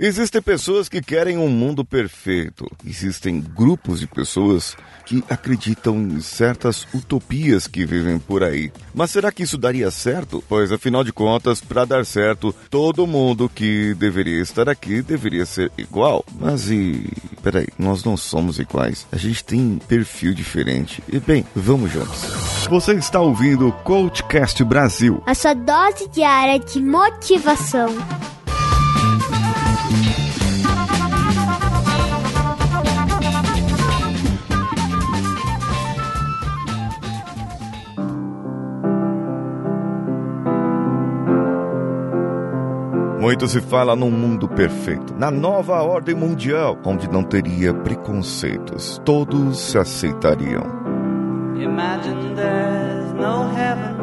Existem pessoas que querem um mundo perfeito. Existem grupos de pessoas que acreditam em certas utopias que vivem por aí. Mas será que isso daria certo? Pois afinal de contas, para dar certo, todo mundo que deveria estar aqui deveria ser igual. Mas e. Peraí, nós não somos iguais. A gente tem perfil diferente. E bem, vamos juntos. Você está ouvindo o Coachcast Brasil a sua dose diária de motivação. Muito se fala num mundo perfeito, na nova ordem mundial, onde não teria preconceitos, todos se aceitariam. Imagine there's no heaven.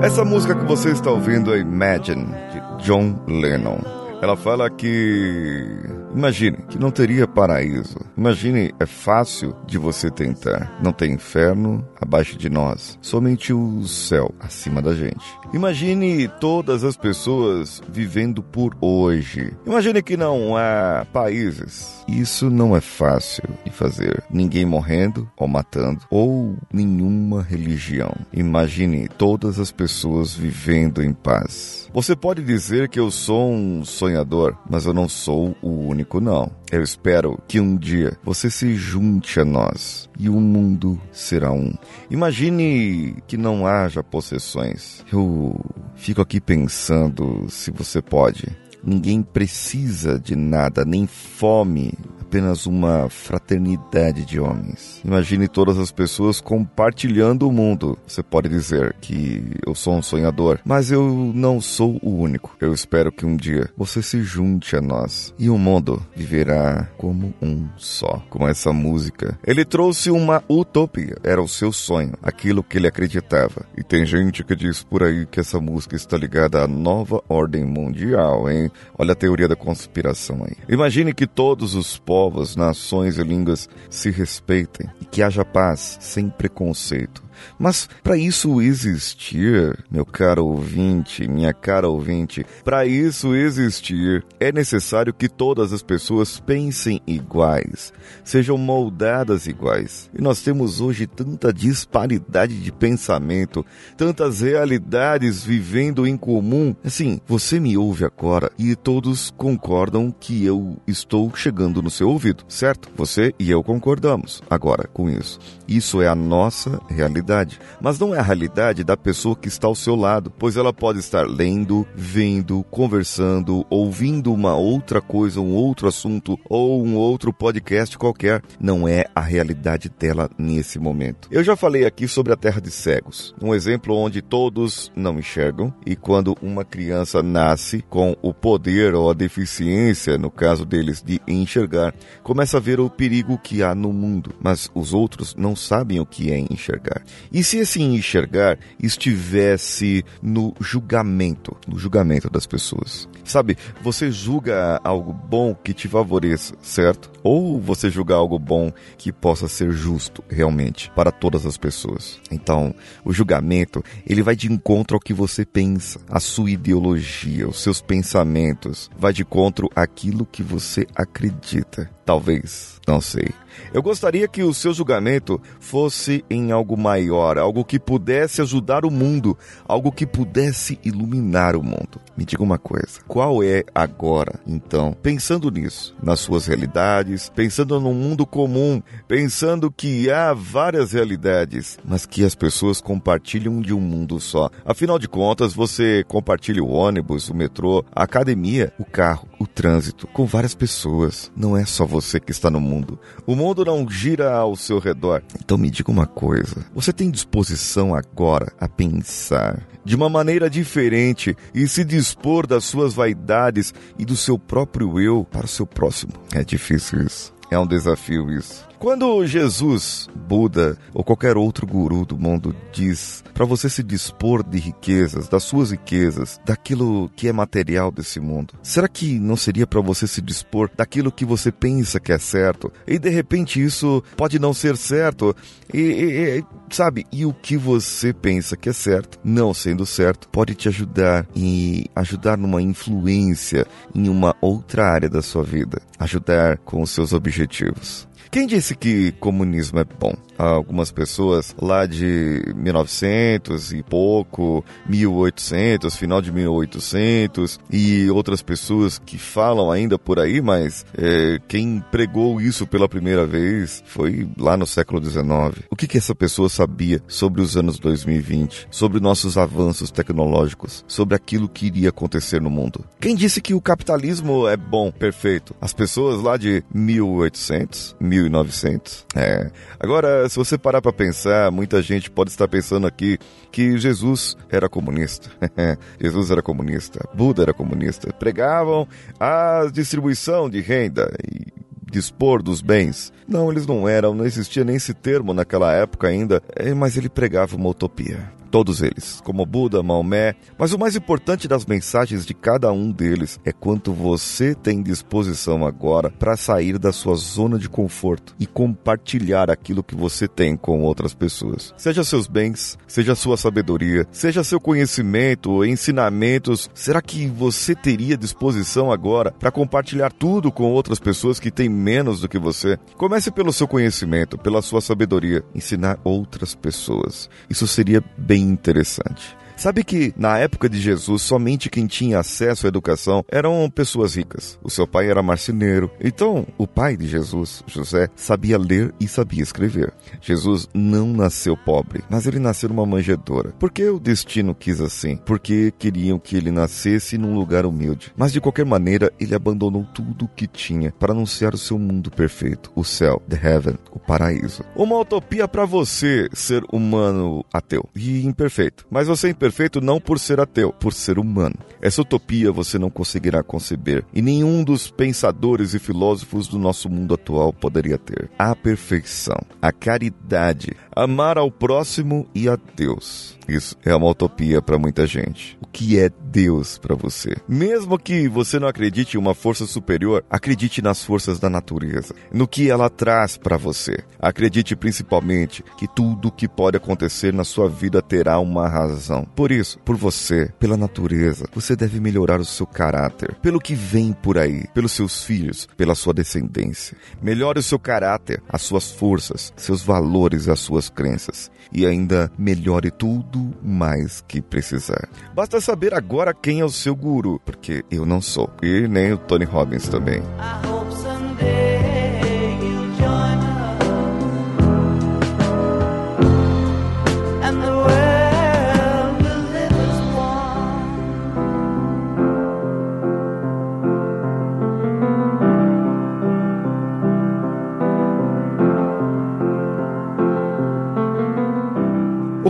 Essa música que você está ouvindo é Imagine, de John Lennon. Ela fala que Imagine que não teria paraíso. Imagine, é fácil de você tentar. Não tem inferno abaixo de nós, somente o céu acima da gente. Imagine todas as pessoas vivendo por hoje. Imagine que não há países. Isso não é fácil de fazer. Ninguém morrendo ou matando, ou nenhuma religião. Imagine todas as pessoas vivendo em paz. Você pode dizer que eu sou um sonhador, mas eu não sou o único, não. Eu espero que um dia você se junte a nós e o mundo será um. Imagine que não haja possessões. Eu fico aqui pensando se você pode. Ninguém precisa de nada, nem fome, apenas uma fraternidade de homens. Imagine todas as pessoas compartilhando o mundo. Você pode dizer que eu sou um sonhador, mas eu não sou o único. Eu espero que um dia você se junte a nós e o mundo viverá como um só. Com essa música, ele trouxe uma utopia. Era o seu sonho, aquilo que ele acreditava. E tem gente que diz por aí que essa música está ligada à nova ordem mundial, hein? Olha a teoria da conspiração aí. Imagine que todos os povos povos, nações e línguas se respeitem e que haja paz sem preconceito. Mas para isso existir, meu caro ouvinte, minha cara ouvinte, para isso existir, é necessário que todas as pessoas pensem iguais, sejam moldadas iguais. E nós temos hoje tanta disparidade de pensamento, tantas realidades vivendo em comum. Assim, você me ouve agora e todos concordam que eu estou chegando no seu ouvido, certo? Você e eu concordamos agora com isso. Isso é a nossa realidade realidade, mas não é a realidade da pessoa que está ao seu lado, pois ela pode estar lendo, vendo, conversando, ouvindo uma outra coisa, um outro assunto ou um outro podcast qualquer. Não é a realidade dela nesse momento. Eu já falei aqui sobre a terra de cegos, um exemplo onde todos não enxergam e quando uma criança nasce com o poder ou a deficiência, no caso deles, de enxergar, começa a ver o perigo que há no mundo, mas os outros não sabem o que é enxergar. E se esse enxergar estivesse no julgamento, no julgamento das pessoas? Sabe, você julga algo bom que te favoreça, certo? Ou você julga algo bom que possa ser justo realmente para todas as pessoas. Então, o julgamento, ele vai de encontro ao que você pensa, a sua ideologia, os seus pensamentos, vai de encontro àquilo que você acredita. Talvez, não sei. Eu gostaria que o seu julgamento fosse em algo maior, algo que pudesse ajudar o mundo, algo que pudesse iluminar o mundo. Me diga uma coisa: qual é agora, então, pensando nisso, nas suas realidades, pensando no mundo comum, pensando que há várias realidades, mas que as pessoas compartilham de um mundo só? Afinal de contas, você compartilha o ônibus, o metrô, a academia, o carro, o trânsito com várias pessoas. Não é só você que está no mundo. O mundo não gira ao seu redor. Então me diga uma coisa: você tem disposição agora a pensar de uma maneira diferente e se dispor das suas vaidades e do seu próprio eu para o seu próximo? É difícil isso. É um desafio isso. Quando Jesus, Buda ou qualquer outro guru do mundo diz para você se dispor de riquezas, das suas riquezas, daquilo que é material desse mundo, será que não seria para você se dispor daquilo que você pensa que é certo e de repente isso pode não ser certo e, e, e sabe? E o que você pensa que é certo, não sendo certo, pode te ajudar e ajudar numa influência em uma outra área da sua vida, ajudar com os seus objetivos. Quem disse que comunismo é bom? algumas pessoas lá de 1900 e pouco, 1800, final de 1800 e outras pessoas que falam ainda por aí, mas é, quem pregou isso pela primeira vez foi lá no século 19. O que, que essa pessoa sabia sobre os anos 2020, sobre nossos avanços tecnológicos, sobre aquilo que iria acontecer no mundo? Quem disse que o capitalismo é bom, perfeito? As pessoas lá de 1800, 1900. É. Agora se você parar para pensar, muita gente pode estar pensando aqui que Jesus era comunista. Jesus era comunista, Buda era comunista. Pregavam a distribuição de renda e dispor dos bens. Não, eles não eram, não existia nem esse termo naquela época ainda, é, mas ele pregava uma utopia todos eles, como Buda, Maomé, mas o mais importante das mensagens de cada um deles é quanto você tem disposição agora para sair da sua zona de conforto e compartilhar aquilo que você tem com outras pessoas. Seja seus bens, seja sua sabedoria, seja seu conhecimento, ensinamentos, será que você teria disposição agora para compartilhar tudo com outras pessoas que têm menos do que você? Comece pelo seu conhecimento, pela sua sabedoria, ensinar outras pessoas. Isso seria bem interessante. Sabe que na época de Jesus somente quem tinha acesso à educação eram pessoas ricas. O seu pai era marceneiro. Então, o pai de Jesus, José, sabia ler e sabia escrever. Jesus não nasceu pobre, mas ele nasceu numa manjedoura. Por que o destino quis assim? Porque queriam que ele nascesse num lugar humilde. Mas de qualquer maneira, ele abandonou tudo o que tinha para anunciar o seu mundo perfeito, o céu, the heaven, o paraíso. Uma utopia para você, ser humano ateu e imperfeito. Mas você é perfeito não por ser ateu, por ser humano. Essa utopia você não conseguirá conceber e nenhum dos pensadores e filósofos do nosso mundo atual poderia ter. A perfeição, a caridade, amar ao próximo e a Deus. Isso é uma utopia para muita gente. O que é Deus para você? Mesmo que você não acredite em uma força superior, acredite nas forças da natureza, no que ela traz para você. Acredite principalmente que tudo que pode acontecer na sua vida terá uma razão. Por isso, por você, pela natureza, você deve melhorar o seu caráter, pelo que vem por aí, pelos seus filhos, pela sua descendência. Melhore o seu caráter, as suas forças, seus valores as suas crenças. E ainda melhore tudo mais que precisar. Basta saber agora quem é o seu guru, porque eu não sou. E nem o Tony Robbins também.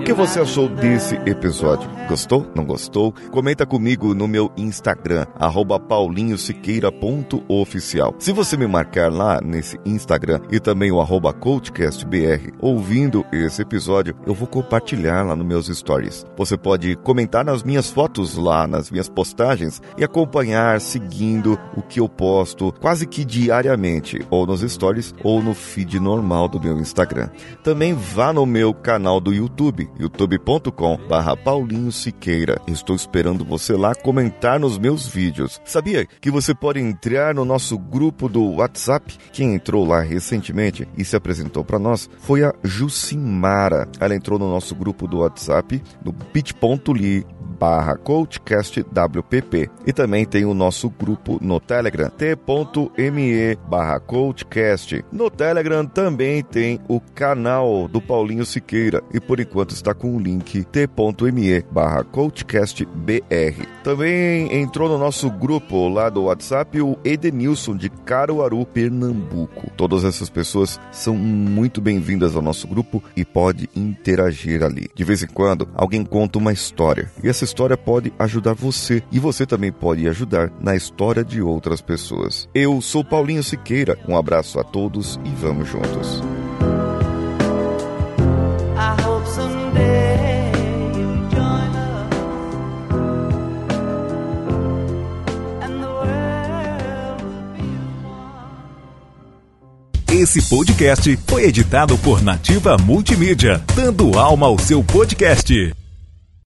Que você achou desse episódio? Gostou? Não gostou? Comenta comigo no meu Instagram, paulinhosiqueira.oficial. Se você me marcar lá nesse Instagram e também o arroba CoachCastBR ouvindo esse episódio, eu vou compartilhar lá nos meus stories. Você pode comentar nas minhas fotos lá, nas minhas postagens e acompanhar seguindo o que eu posto quase que diariamente, ou nos stories ou no feed normal do meu Instagram. Também vá no meu canal do YouTube, youtube.com barra Paulinho Siqueira. Estou esperando você lá comentar nos meus vídeos. Sabia que você pode entrar no nosso grupo do WhatsApp? Quem entrou lá recentemente e se apresentou para nós foi a Jucimara. Ela entrou no nosso grupo do WhatsApp no bit.ly barra coachcastwpp e também tem o nosso grupo no Telegram t.me barra coachcast. No Telegram também tem o canal do Paulinho Siqueira e por enquanto está com o link t.me barra coachcastbr. Também entrou no nosso grupo lá do WhatsApp o Edenilson de Caruaru, Pernambuco. Todas essas pessoas são muito bem-vindas ao nosso grupo e pode interagir ali. De vez em quando alguém conta uma história e essa história pode ajudar você e você também pode ajudar na história de outras pessoas. Eu sou Paulinho Siqueira, um abraço a todos e vamos juntos. Esse podcast foi editado por Nativa Multimídia, dando alma ao seu podcast.